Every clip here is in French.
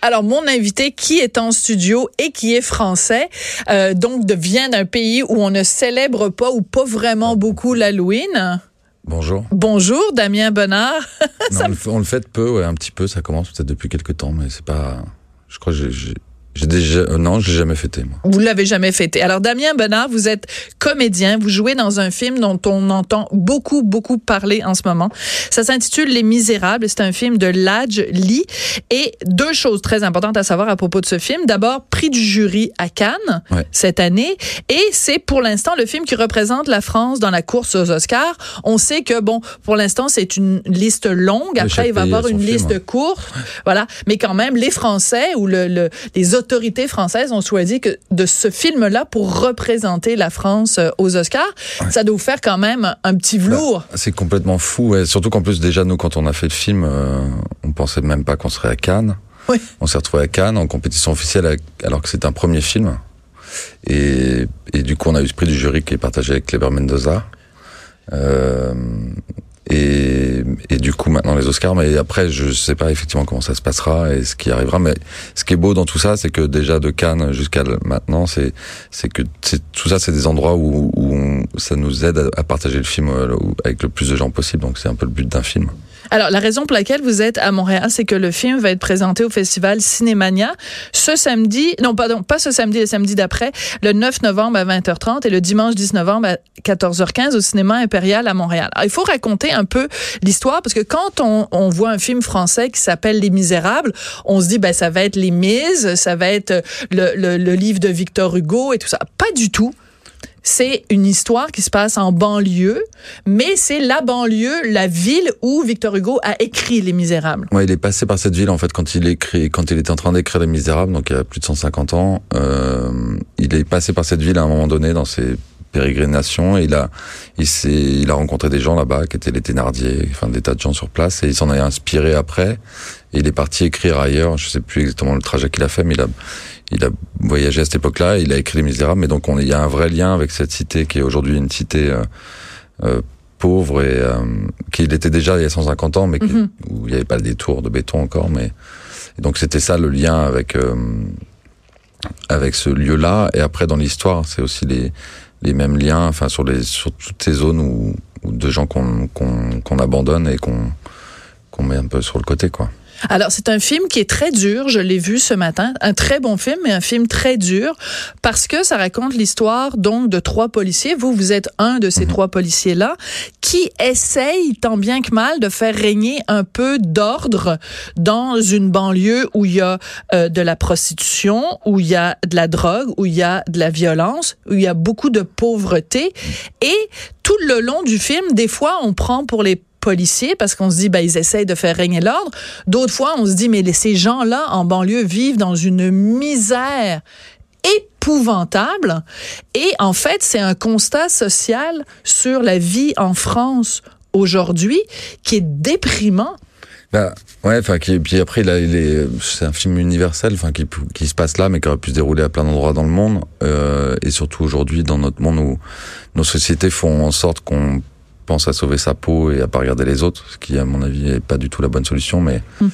Alors, mon invité qui est en studio et qui est français, euh, donc de, vient d'un pays où on ne célèbre pas ou pas vraiment beaucoup l'Halloween. Bonjour. Bonjour, Damien Bonnard. Non, on, le fait, on, le fait, peu, ouais, un petit peu. Ça commence peut-être depuis quelques temps, mais c'est pas. Je crois que j'ai j'ai déjà, euh, non, je l'ai jamais fêté, moi. Vous l'avez jamais fêté. Alors, Damien Bonnard, vous êtes comédien. Vous jouez dans un film dont on entend beaucoup, beaucoup parler en ce moment. Ça s'intitule Les Misérables. C'est un film de Ladj Lee. Et deux choses très importantes à savoir à propos de ce film. D'abord, prix du jury à Cannes Ouais. cette année. Et c'est pour l'instant le film qui représente la France dans la course aux Oscars. On sait que, bon, pour l'instant, c'est une liste longue. Après, il va y avoir une film, liste ouais. courte. Voilà. Mais quand même, les Français ou le, le- les autorités françaises ont choisi que de ce film-là pour représenter la France euh, aux Oscars. Ça doit vous faire quand même un petit velours. C'est complètement fou, ouais. surtout qu'en plus déjà nous quand on a fait le film, euh, on pensait même pas qu'on serait à Cannes. Oui. On s'est retrouvé à Cannes en compétition officielle alors que c'est un premier film. Et, et du coup on a eu ce prix du jury qui est partagé avec Kleber Mendoza. Euh, et, et du coup maintenant les Oscars, mais après je sais pas effectivement comment ça se passera et ce qui arrivera. Mais ce qui est beau dans tout ça, c'est que déjà de Cannes jusqu'à maintenant, c'est que tout ça c'est des endroits où, ça nous aide à, partager le film euh, avec le plus de gens possible. Donc c'est un peu le but d'un film. Alors, la raison pour laquelle vous êtes à Montréal, c'est que le film va être présenté au festival Cinémania ce samedi, non, pardon, pas ce samedi, le samedi d'après, le 9 novembre à 20h30 et le dimanche 10 novembre à 14h15 au cinéma impérial à Montréal. Alors, il faut raconter un peu l'histoire parce que quand on, voit un film français qui s'appelle Les Misérables, on se dit, ben, ça va être Les Mises, ça va être le livre de Victor Hugo et tout ça. Pas du tout. C'est une histoire qui se passe en banlieue, mais c'est la banlieue, la ville où Victor Hugo a écrit Les Misérables. Ouais, il est passé par cette ville en fait quand il écrit, quand il était en train d'écrire Les Misérables, donc il y a plus de 150 ans. Euh, il est passé par cette ville à un moment donné dans ses pérégrinations et il a, il s'est, il a rencontré des gens là-bas qui étaient les Thénardier, enfin des tas de gens sur place et il s'en est inspiré après. Et il est parti écrire ailleurs. Je sais plus exactement le trajet qu'il a fait, mais il a, il a voyagé à cette époque-là. Il a écrit Les Misérables, mais donc on, il y a un vrai lien avec cette cité qui est aujourd'hui une cité. Euh, euh, pauvre et euh, qu'il était déjà il y a 150 ans, mais Mhm. où il n'y avait pas des tours de béton encore. Mais et donc c'était ça le lien avec euh, avec ce lieu-là. Et après dans l'histoire, c'est aussi les les mêmes liens, enfin sur les sur toutes ces zones où, où de gens qu'on qu'on qu'on abandonne et qu'on qu'on met un peu sur le côté, quoi. Alors, c'est un film qui est très dur. Je l'ai vu ce matin. Un très bon film, mais un film très dur parce que ça raconte l'histoire, donc, de trois policiers. Vous, vous êtes un de ces Mhm. trois policiers-là qui essayent, tant bien que mal, de faire régner un peu d'ordre dans une banlieue où il y a euh, de la prostitution, où il y a de la drogue, où il y a de la violence, où il y a beaucoup de pauvreté. Et tout le long du film, des fois, on prend pour les parce qu'on se dit ben ils essayent de faire régner l'ordre. D'autres fois on se dit mais ces gens-là en banlieue vivent dans une misère épouvantable. Et en fait c'est un constat social sur la vie en France aujourd'hui qui est déprimant. Bah ouais, puis après c'est un film universel, qui se passe là, mais qui aurait pu se dérouler à plein d'endroits dans le monde euh, et surtout aujourd'hui dans notre monde où nos sociétés font en sorte qu'on pense à sauver sa peau et à pas regarder les autres, ce qui à mon avis est pas du tout la bonne solution. Mais Mm.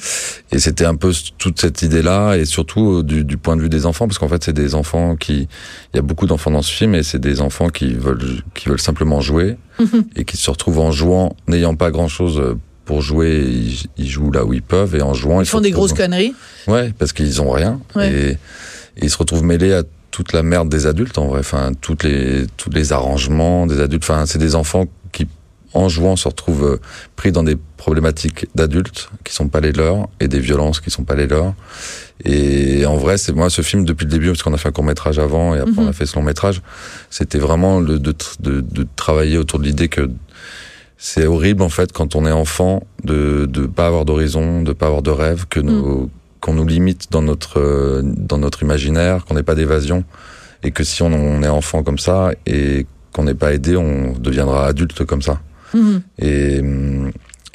et c'était un peu toute cette idée-là et surtout euh, du, du point de vue des enfants, parce qu'en fait c'est des enfants qui, il y a beaucoup d'enfants dans ce film et c'est des enfants qui veulent qui veulent simplement jouer et qui se retrouvent en jouant, n'ayant pas grand-chose euh, pour jouer, ils, ils jouent là où ils peuvent et en jouant ils se font des grosses conneries Ouais, parce qu'ils ont rien Ouais. et, et ils se retrouvent mêlés à toute la merde des adultes en vrai. Enfin, toutes les tous les arrangements des adultes. Enfin, c'est des enfants en jouant se retrouvent euh, pris dans des problématiques d'adultes qui sont pas les leurs et des violences qui sont pas les leurs. Et en vrai, c'est moi ce film depuis le début parce qu'on a fait un court métrage avant et après Mhm. on a fait ce long métrage. C'était vraiment le, de, de de travailler autour de l'idée que c'est horrible en fait quand on est enfant de de pas avoir d'horizon, de pas avoir de rêve, que nos qu'on nous limite dans notre euh, dans notre imaginaire, qu'on n'ait pas d'évasion et que si on, on est enfant comme ça et qu'on n'est pas aidé, on deviendra adulte comme ça. Et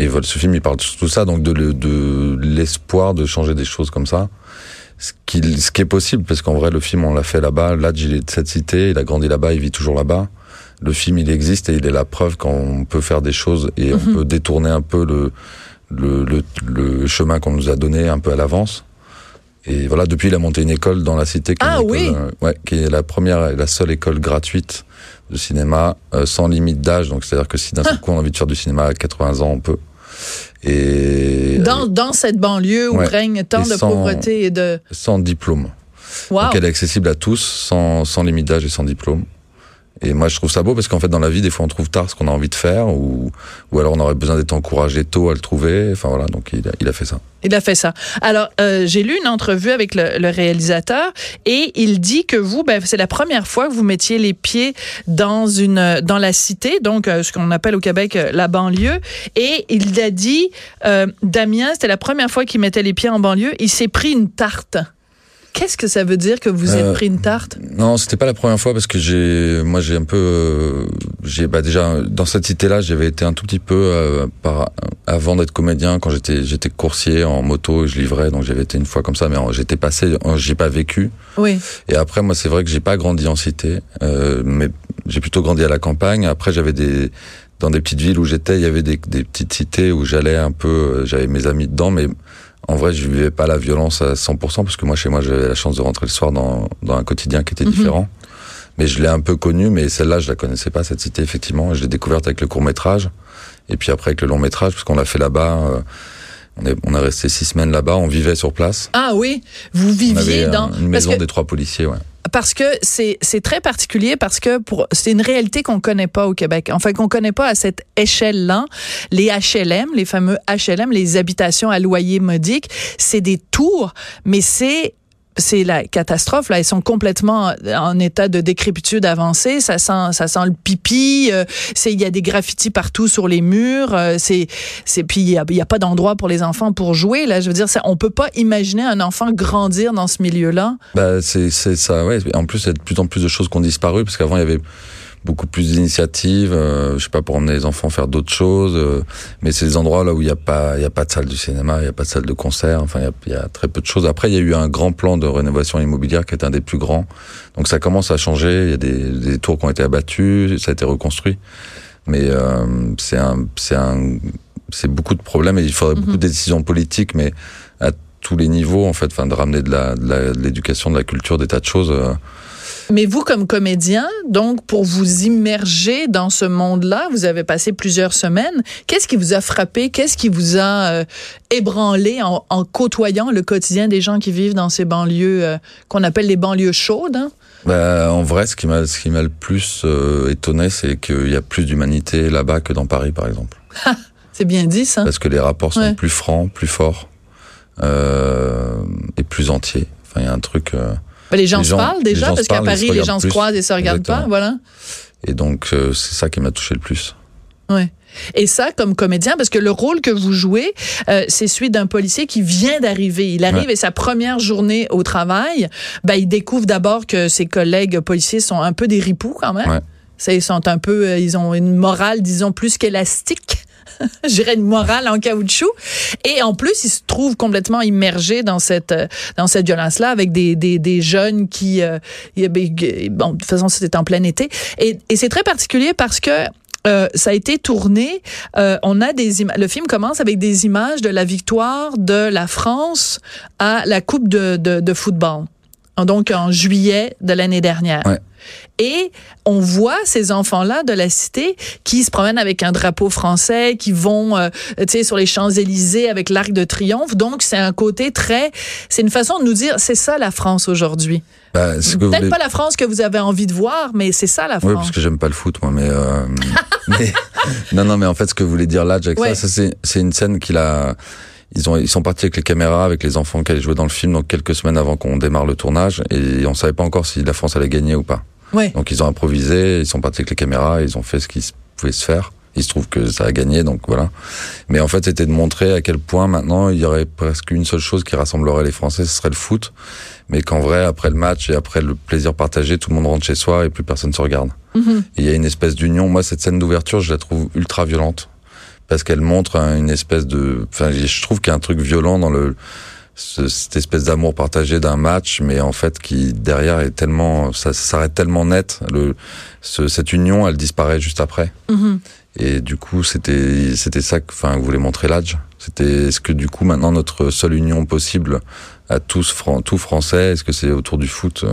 et voilà, ce film il parle de tout ça donc de le- de l'espoir de changer des choses comme ça. Ce qui, ce qui est possible, parce qu'en vrai, le film, on l'a fait là-bas. Ladj, il est de cette cité, il a grandi là-bas, il vit toujours là-bas. Le film, il existe et il est la preuve qu'on peut faire des choses et on Mhm. peut détourner un peu le, le, le, le chemin qu'on nous a donné un peu à l'avance. Et voilà, depuis, il a monté une école dans la cité. Qui est Ah école, oui. euh, Ouais, qui est la première la seule école gratuite de cinéma euh, sans limite d'âge. Donc, c'est-à-dire que si d'un seul coup on a envie de faire du cinéma à 80 ans, on peut. Et Dans, dans cette banlieue où Ouais. règne tant Et de sans- pauvreté et de... sans diplôme. Wow. Donc, elle est accessible à tous, sans, sans limite d'âge et sans diplôme. Et moi, je trouve ça beau parce qu'en fait, dans la vie, des fois, on trouve tard ce qu'on a envie de faire, ou, ou alors on aurait besoin d'être encouragé tôt à le trouver. Enfin voilà, donc il a, il a fait ça. Il a fait ça. Alors, euh, j'ai lu une entrevue avec le, le réalisateur et il dit que vous, ben, c'est la première fois que vous mettiez les pieds dans une dans la cité, donc euh, ce qu'on appelle au Québec euh, la banlieue. Et il a dit, euh, Damien, c'était la première fois qu'il mettait les pieds en banlieue. Il s'est pris une tarte. Qu'est-ce que ça veut dire que vous êtes Euh, pris une tarte? Non, c'était pas la première fois parce que j'ai, moi, j'ai un peu, euh, j'ai, bah déjà dans cette cité-là, j'avais été un tout petit peu euh, par, avant d'être comédien quand j'étais, j'étais coursier en moto, et je livrais, donc j'avais été une fois comme ça, mais j'étais passé, j'ai pas vécu. Oui. Et après, moi, c'est vrai que j'ai pas grandi en cité, euh, mais j'ai plutôt grandi à la campagne. Après, j'avais des dans des petites villes où j'étais, il y avait des, des petites cités où j'allais un peu, j'avais mes amis dedans, mais en vrai, je vivais pas la violence à 100% parce que moi, chez moi, j'avais la chance de rentrer le soir dans, dans un quotidien qui était Mhm. différent. Mais je l'ai un peu connue, mais celle-là, je la connaissais pas, cette cité, effectivement. Je l'ai découverte avec le court-métrage. Et puis après, avec le long-métrage, parce qu'on l'a fait là-bas. euh, on est, on est resté six semaines là-bas, on vivait sur place. Ah oui, vous On viviez avait dans une maison que- des trois policiers, ouais. Parce que c'est très particulier parce que c'est une réalité qu'on connaît pas au Québec. Enfin qu'on connaît pas à cette échelle-là. Les HLM, les fameux HLM, les habitations à loyer modique, c'est des tours, mais c'est c'est la catastrophe là, ils sont complètement en état de décrépitude avancée, ça sent ça sent le pipi, euh, c'est il y a des graffitis partout sur les murs, euh, c'est c'est puis il y a, pas d'endroit pour les enfants pour jouer là, je veux dire on peut pas imaginer un enfant grandir dans ce milieu-là. Bah, c'est c'est ça, ouais. En plus, il y a de plus en plus de choses qui ont disparu, parce qu'avant, il y avait beaucoup plus d'initiatives, euh, je sais pas, pour emmener les enfants faire d'autres choses, euh, mais c'est des endroits là où il n'y a pas, il y a pas de salle de cinéma, il n'y a pas de salle de concert, enfin, il y y a très peu de choses. Après, il y a eu un grand plan de rénovation immobilière qui est un des plus grands. Donc ça commence à changer, il y a des, des tours qui ont été abattues, ça a été reconstruit. Mais, euh, c'est un, c'est un, c'est beaucoup de problèmes et il faudrait beaucoup de décisions politiques, mais à tous les niveaux, en fait, enfin, de ramener de la, de la- de l'éducation, de la culture, des tas de choses. euh, Mais vous, comme comédien, donc pour vous immerger dans ce monde-là, vous avez passé plusieurs semaines. Qu'est-ce qui vous a frappé? Qu'est-ce qui vous a euh, ébranlé en, en côtoyant le quotidien des gens qui vivent dans ces banlieues euh, qu'on appelle les banlieues chaudes hein? Bah, en vrai, ce qui m'a ce qui m'a le plus euh, étonné, c'est qu'il y a plus d'humanité là-bas que dans Paris, par exemple. C'est bien dit, ça. Parce que les rapports sont Ouais. plus francs, plus forts euh, et plus entiers. Enfin, il y a un truc. euh, Ben, les gens les se gens- parlent déjà, parce qu'à Paris, les gens se croisent et se regardent pas, voilà. et donc, euh, c'est ça qui m'a touché le plus. Ouais. Et ça, comme comédien, parce que le rôle que vous jouez, euh, c'est celui d'un policier qui vient d'arriver. Il arrive Ouais. et sa première journée au travail, ben, il découvre d'abord que ses collègues policiers sont un peu des ripoux quand même. Ouais. Ça, ils sont un peu, euh, ils ont une morale, disons, plus qu'élastique. Je dirais une morale en caoutchouc. Et en plus, ils se trouvent complètement immergés dans cette euh, dans cette violence-là avec des, des, des jeunes qui, euh, ben, bon, de toute façon, c'était en plein été. Et, et c'est très particulier parce que euh, ça a été tourné. euh, on a des Le film commence avec des images de la victoire de la France à la Coupe de, de, de football. Donc en juillet de l'année dernière. Ouais. Et on voit ces enfants-là de la cité qui se promènent avec un drapeau français, qui vont, euh, tu sais, sur les Champs-Élysées avec l'arc de triomphe. Donc c'est un côté très, c'est une façon de nous dire, c'est ça la France aujourd'hui. Bah, vous Peut-être voulez- pas la France que vous avez envie de voir, mais c'est ça la Oui, France. parce que j'aime pas le foot, moi, mais, euh, mais- non, non, mais en fait, ce que voulait dire là, Jack, Ouais. ça, c'est une scène qu'il a, ils ont, ils sont partis avec les caméras, avec les enfants qui allaient jouer dans le film, donc quelques semaines avant qu'on démarre le tournage, et on savait pas encore si la France allait gagner ou pas. Ouais. Donc ils ont improvisé, ils sont partis avec les caméras, ils ont fait ce qui se- pouvait se faire. Il se trouve que ça a gagné, donc voilà. Mais en fait, c'était de montrer à quel point maintenant il y aurait presque une seule chose qui rassemblerait les Français, ce serait le foot. Mais qu'en vrai, après le match et après le plaisir partagé, tout le monde rentre chez soi et plus personne se regarde. Mhm. Il y a une espèce d'union. Moi, cette scène d'ouverture, je la trouve ultra violente parce qu'elle montre un- une espèce de. Enfin, je trouve qu'il y a un truc violent dans le ce- cette espèce d'amour partagé d'un match, mais en fait qui derrière est tellement, ça, ça s'arrête tellement net. Le, ce- cette union, elle disparaît juste après. Mhm. Et du coup, c'était c'était ça que, enfin, que voulait montrer l'âge. C'était est-ce que du coup maintenant notre seule union possible à tous tout français Est-ce que c'est autour du foot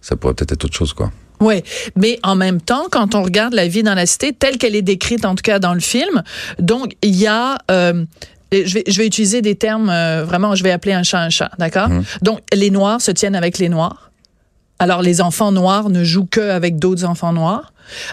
Ça pourrait peut-être être autre chose, quoi. Oui, mais en même temps, quand on regarde la vie dans la cité telle qu'elle est décrite, en tout cas dans le film, donc il y a euh, je vais, je vais utiliser des termes euh, vraiment, je vais appeler un chat un chat, d'accord? Mmh. Donc, les Noirs se tiennent avec les Noirs. Alors, les enfants noirs ne jouent que avec d'autres enfants noirs.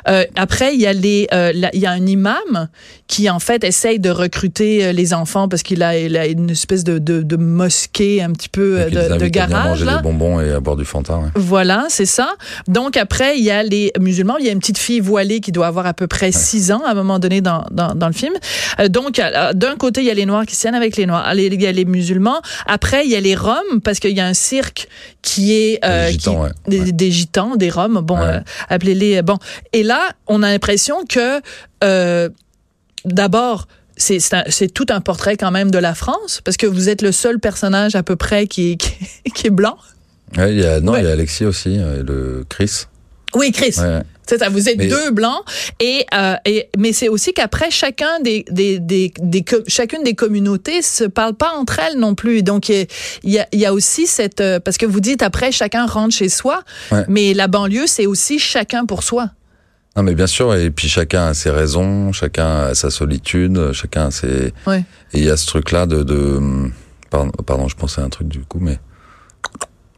Euh, après, il y a les, euh, il y a un imam qui en fait essaye de recruter euh, les enfants parce qu'il a, il a une espèce de, de, de, mosquée un petit peu euh, de, de garage. À manger là. des bonbons et à boire du Fanta. Ouais. Voilà, c'est ça. Donc après, il y a les musulmans. Il y a une petite fille voilée qui doit avoir à peu près 6 ans à un moment donné dans, dans, dans le film. Euh, donc d'un côté, il y a les noirs qui tiennent avec les noirs. Il y a les musulmans. Après, il y a les roms parce qu'il y a un cirque qui est des gitans, qui, ouais. Des, des, gitans, des roms. Bon, appelez-les. Bon, et là, on a l'impression que euh, d'abord, c'est tout un portrait quand même de la France, parce que vous êtes le seul personnage à peu près qui est, qui, qui est blanc. Ouais, il y a, non, ouais. il y a Alexis aussi, le Chris. Oui, Chris. Ouais. C'est ça, vous êtes mais... deux blancs et, euh, et mais c'est aussi qu'après chacun des, des, des, des, chacune des communautés se parle pas entre elles non plus. Donc il y a, il y a aussi cette euh, parce que vous dites après chacun rentre chez soi, mais la banlieue c'est aussi chacun pour soi. Non mais bien sûr et puis chacun a ses raisons, chacun a sa solitude, chacun a ses ouais. et il y a ce truc là de, de pardon, pardon, je pensais à un truc du coup mais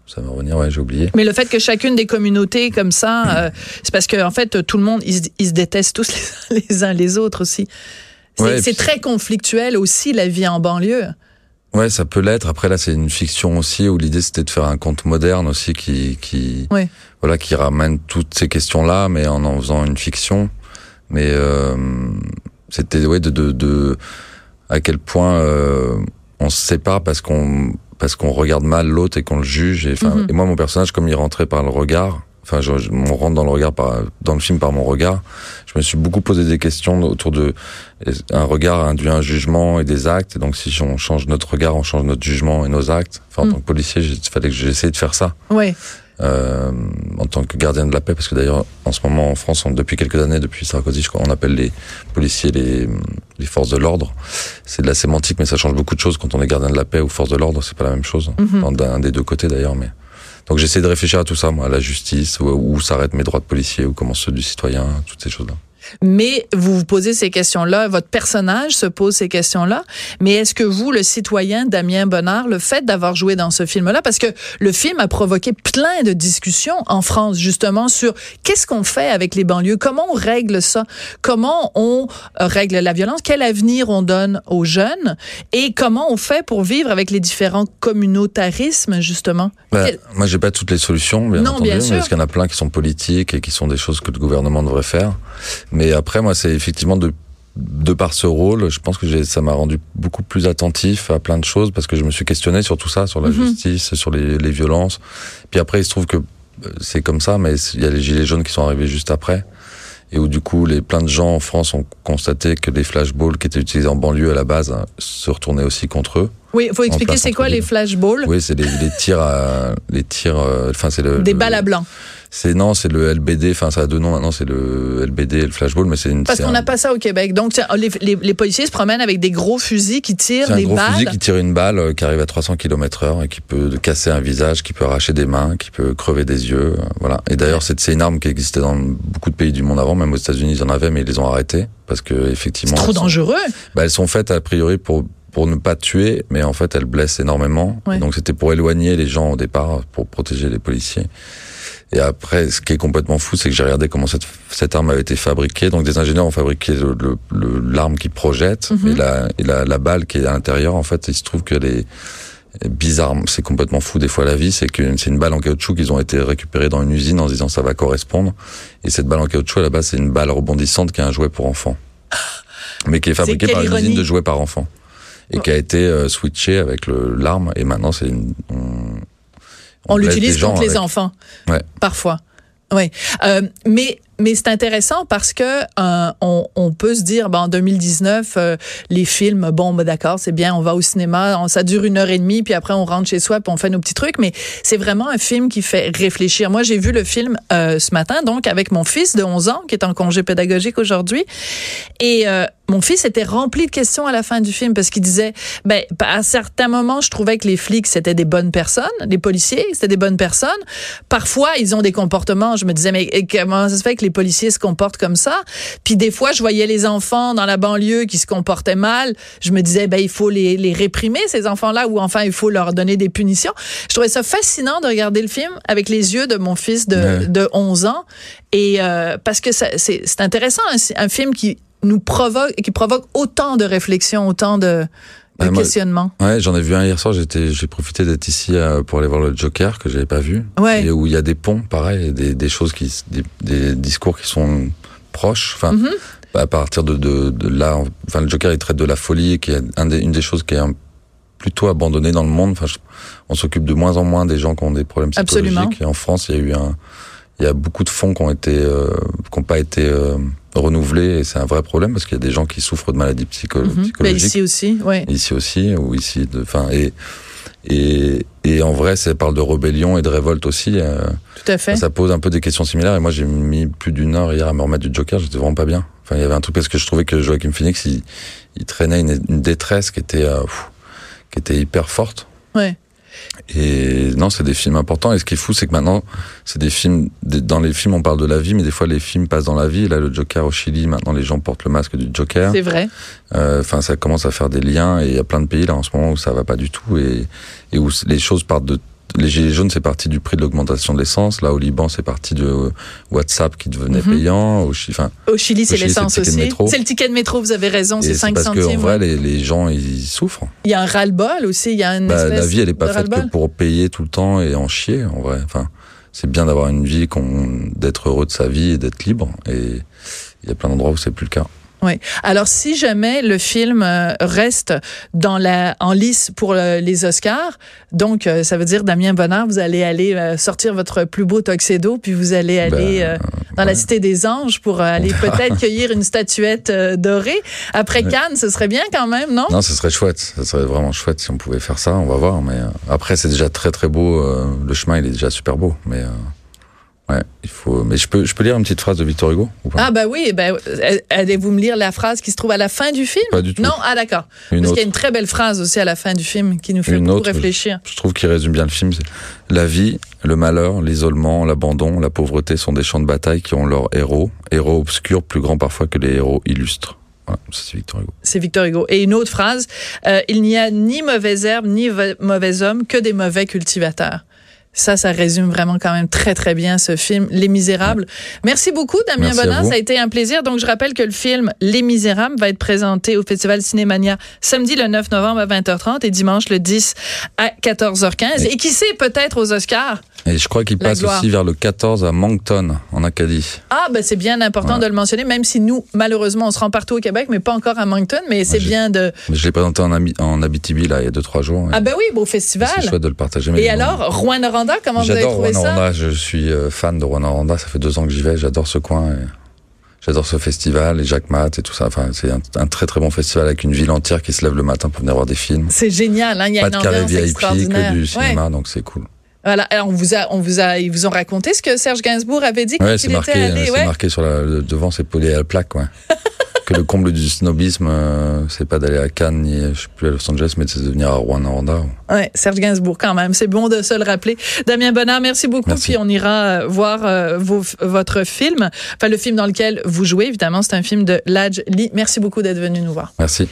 ça va revenir, ouais, j'ai oublié. Mais le fait que chacune des communautés comme ça, euh, c'est parce que en fait tout le monde ils, ils se détestent tous les, les, uns les autres aussi. C'est Ouais, très conflictuel aussi la vie en banlieue. Ouais, ça peut l'être. Après là, c'est une fiction aussi où l'idée c'était de faire un conte moderne aussi qui qui Ouais. Voilà qui ramène toutes ces questions là, mais en en faisant une fiction. Mais euh, c'était ouais de, de de à quel point euh, on se sépare parce qu'on parce qu'on regarde mal l'autre et qu'on le juge. Et, enfin, Mhm. et moi, mon personnage, comme il rentrait par le regard, enfin, je, je- on rentre dans le regard par, dans le film par mon regard. Je me suis beaucoup posé des questions autour de un regard induit un jugement et des actes. Et donc, si on change notre regard, on change notre jugement et nos actes. Enfin, en Mhm. tant que policier, il fallait que j'essaie de faire ça. Ouais. Euh, en tant que gardien de la paix, parce que d'ailleurs, en ce moment, en France, on- depuis quelques années, depuis Sarkozy, je crois, on appelle les policiers les, les forces de l'ordre. C'est de la sémantique, mais ça change beaucoup de choses quand on est gardien de la paix ou force de l'ordre, c'est pas la même chose. Mhm. D'un des deux côtés d'ailleurs, mais. Donc j'essaie de réfléchir à tout ça, moi, à la justice, où, où s'arrêtent mes droits de policier, où commencent ceux du citoyen, toutes ces choses-là. Mais vous vous posez ces questions-là, votre personnage se pose ces questions-là. Mais est-ce que vous, le citoyen Damien Bonnard, le fait d'avoir joué dans ce film-là, parce que le film a provoqué plein de discussions en France justement sur qu'est-ce qu'on fait avec les banlieues, comment on règle ça, comment on euh, règle la violence, quel avenir on donne aux jeunes? Et comment on fait pour vivre avec les différents communautarismes justement? Bah, Quel- Moi, j'ai pas toutes les solutions, bien Non, entendu, bien mais sûr. parce qu'il y en a plein qui sont politiques et qui sont des choses que le gouvernement devrait faire? Mais après, moi, c'est effectivement de de par ce rôle, je pense que j'ai, ça m'a rendu beaucoup plus attentif à plein de choses parce que je me suis questionné sur tout ça, sur la Mhm. justice, sur les, les violences. Puis après, il se trouve que euh, c'est comme ça, mais il y a les gilets jaunes qui sont arrivés juste après et où du coup, les plein de gens en France ont constaté que les flashballs qui étaient utilisés en banlieue à la base hein, se retournaient aussi contre eux. Oui, il faut expliquer c'est quoi les flashballs, Oui, c'est les, les tirs à, les tirs, euh, enfin c'est le des le- balles à blanc. C'est non, c'est le LBD. Enfin, ça a deux noms maintenant. C'est le LBD et le flashball, mais c'est une. Parce c'est qu'on un- n'a pas ça au Québec. Donc, c'est- les, les, les policiers se promènent avec des gros fusils qui tirent C'est un des gros balles. fusil qui tire une balle euh, qui arrive à 300 km heure et qui peut casser un visage, qui peut arracher des mains, qui peut crever des yeux. euh, Voilà. Et d'ailleurs, c'est c'est une arme qui existait dans beaucoup de pays du monde avant, même aux États-Unis, ils en avaient, mais ils les ont arrêtés parce que C'est effectivement, trop elles sont, dangereux. bah, elles sont faites a priori pour pour ne pas tuer, mais en fait, elles blessent énormément. Ouais. Et Donc, c'était pour éloigner les gens au départ, pour protéger les policiers. Et après, ce qui est complètement fou, c'est que j'ai regardé comment cette, cette arme avait été fabriquée. Donc, des ingénieurs ont fabriqué le- le- le- l'arme qui projette Mhm. et, la, et la, la balle qui est à l'intérieur. En fait, il se trouve que les bizarre, c'est complètement fou des fois la vie, c'est que c'est une balle en caoutchouc qu'ils ont été récupérées dans une usine en se disant ça va correspondre. Et cette balle en caoutchouc à la base, c'est une balle rebondissante qui est un jouet pour enfants, mais qui est fabriquée par une usine de jouets par enfants et Ouais. qui a été euh, switchée avec le l'arme. Et maintenant, c'est une on, On blesse l'utilise contre les avec. enfants. Ouais. Parfois. Oui. Euh, mais mais c'est intéressant parce que euh, on, on peut se dire, ben, en 2019, euh, les films, bon, ben, d'accord, c'est bien, on va au cinéma, on- ça dure une heure et demie, puis après on rentre chez soi, puis on fait nos petits trucs. Mais c'est vraiment un film qui fait réfléchir. Moi, j'ai vu le film euh, ce matin, donc avec mon fils de 11 ans qui est en congé pédagogique aujourd'hui, et euh, mon fils était rempli de questions à la fin du film parce qu'il disait, ben, à certains moments, je trouvais que les flics, c'était des bonnes personnes, les policiers, c'était des bonnes personnes. Parfois, ils ont des comportements, je me disais, mais comment ça se fait que les policiers se comportent comme ça? Puis des fois, je voyais les enfants dans la banlieue qui se comportaient mal. Je me disais, ben, il faut les, les réprimer, ces enfants-là, ou enfin, il faut leur donner des punitions. Je trouvais ça fascinant de regarder le film avec les yeux de mon fils de, de 11 ans. Et euh, parce que c'est intéressant, un, un film qui nous provoque, qui provoque autant de réflexions, autant de, de questionnements. ouais, j'en ai vu un hier soir. J'étais, j'ai profité d'être ici euh, pour aller voir le Joker que j'avais pas vu. Ouais. Et où il y a des ponts, pareil, des, des choses qui, des, des, discours qui sont proches. Enfin, mm-hmm. à partir de, de, de, là, enfin, le Joker il traite de la folie, qui est un des, une des choses qui est plutôt abandonnée dans le monde. Enfin, on s'occupe de moins en moins des gens qui ont des problèmes psychologiques. Absolument. Et en France, il y a eu un, il y a beaucoup de fonds qui ont été, euh, qui n'ont pas été euh, renouvelés et c'est un vrai problème parce qu'il y a des gens qui souffrent de maladies psycho mm -hmm. psychologiques. ici aussi, ouais. Ici aussi, ou ici, enfin et et et en vrai, ça parle de rébellion et de révolte aussi. Euh, Tout à fait. Ça pose un peu des questions similaires et moi j'ai mis plus d'une heure hier à me remettre du Joker. J'étais vraiment pas bien. Enfin, il y avait un truc parce que je trouvais que Joaquin Phoenix, il, il traînait une, une détresse qui était euh, qui était hyper forte. Ouais. Et non, c'est des films importants. Et ce qui est fou, c'est que maintenant, c'est des films. Dans les films, on parle de la vie, mais des fois, les films passent dans la vie. Là, le Joker au Chili, maintenant, les gens portent le masque du Joker. C'est vrai. Enfin, euh, ça commence à faire des liens. Et il y a plein de pays là en ce moment où ça va pas du tout et, et où les choses partent de les gilets jaunes, c'est parti du prix de l'augmentation de l'essence. Là, au Liban, c'est parti de WhatsApp qui devenait mm -hmm. payant. Au, enfin, au Chili, c'est l'essence aussi. C'est le ticket de métro, vous avez raison, c'est 5 parce centimes. Parce qu'en vrai, les, les, gens, ils souffrent. Il y a un ras-le-bol aussi. Il y a une bah, La vie, elle n'est pas faite que pour payer tout le temps et en chier, en vrai. Enfin, c'est bien d'avoir une vie, d'être heureux de sa vie et d'être libre. Et il y a plein d'endroits où c'est plus le cas. Oui. Alors, si jamais le film reste dans la en lice pour le, les Oscars, donc ça veut dire Damien Bonnard, vous allez aller sortir votre plus beau tuxedo, puis vous allez aller ben, dans ouais. la Cité des Anges pour aller peut-être cueillir une statuette dorée. Après. Cannes, ce serait bien quand même, non? Non, ce serait chouette. Ce serait vraiment chouette si on pouvait faire ça. On va voir. Mais après, c'est déjà très très beau. Le chemin, il est déjà super beau. Mais Ouais, il faut. Mais je peux, je peux lire une petite phrase de Victor Hugo ou pas? Ah bah oui, ben allez-vous me lire la phrase qui se trouve à la fin du film? Pas du tout. Non, ah d'accord. Parce qu'il y a une très belle phrase aussi à la fin du film qui nous fait une beaucoup autre, réfléchir. Je, je trouve qu'il résume bien le film. La vie, le malheur, l'isolement, l'abandon, la pauvreté sont des champs de bataille qui ont leurs héros, héros obscurs, plus grands parfois que les héros illustres. Voilà, c'est Victor Hugo. C'est Victor Hugo. Et une autre phrase euh, il n'y a ni mauvaise herbe ni mauvais homme que des mauvais cultivateurs. Ça, ça résume vraiment quand même très, très bien ce film, Les Misérables. Merci beaucoup, Damien Merci Bonin. Ça a été un plaisir. Donc, je rappelle que le film Les Misérables va être présenté au Festival Cinémania samedi le 9 novembre à 20h30 et dimanche le 10 à 14h15. Et, et qui sait, peut-être aux Oscars. Et je crois qu'il passe gloire. aussi vers le 14 à Moncton, en Acadie. Ah, ben c'est bien important ouais. de le mentionner, même si nous, malheureusement, on se rend partout au Québec, mais pas encore à Moncton, mais c'est bien de... Je l'ai présenté en, en Abitibi, là, il y a deux, trois jours. Ah ben oui, beau festival. C'est chouette de le partager. Et alors, Rouen Noranda, comment vous avez trouvé ça? Noranda, je suis fan de Rouen Noranda, ça fait deux ans que j'y vais, j'adore ce coin. Et... J'adore ce festival et Jacques Mat et tout ça. Enfin, c'est un, un, très très bon festival avec une ville entière qui se lève le matin pour venir voir des films. C'est génial, hein, il y a Pas une de carré VIP, que du cinéma, ouais. donc c'est cool. Voilà, Alors, on vous a, on vous a, ils vous ont raconté ce que Serge Gainsbourg avait dit quand ouais, il c'est était marqué, allé. C'est ouais. marqué sur la, le devant, c'est polé à la plaque, ouais. que le comble du snobisme, euh, c'est pas d'aller à Cannes ni je sais plus à Los Angeles, mais c'est de venir à Noranda. Ouais, Serge Gainsbourg quand même. C'est bon de se le rappeler. Damien Bonnard, merci beaucoup. Merci. Puis on ira voir euh, vos, votre film, enfin le film dans lequel vous jouez. Évidemment, c'est un film de Ladj Lee. Merci beaucoup d'être venu nous voir. Merci.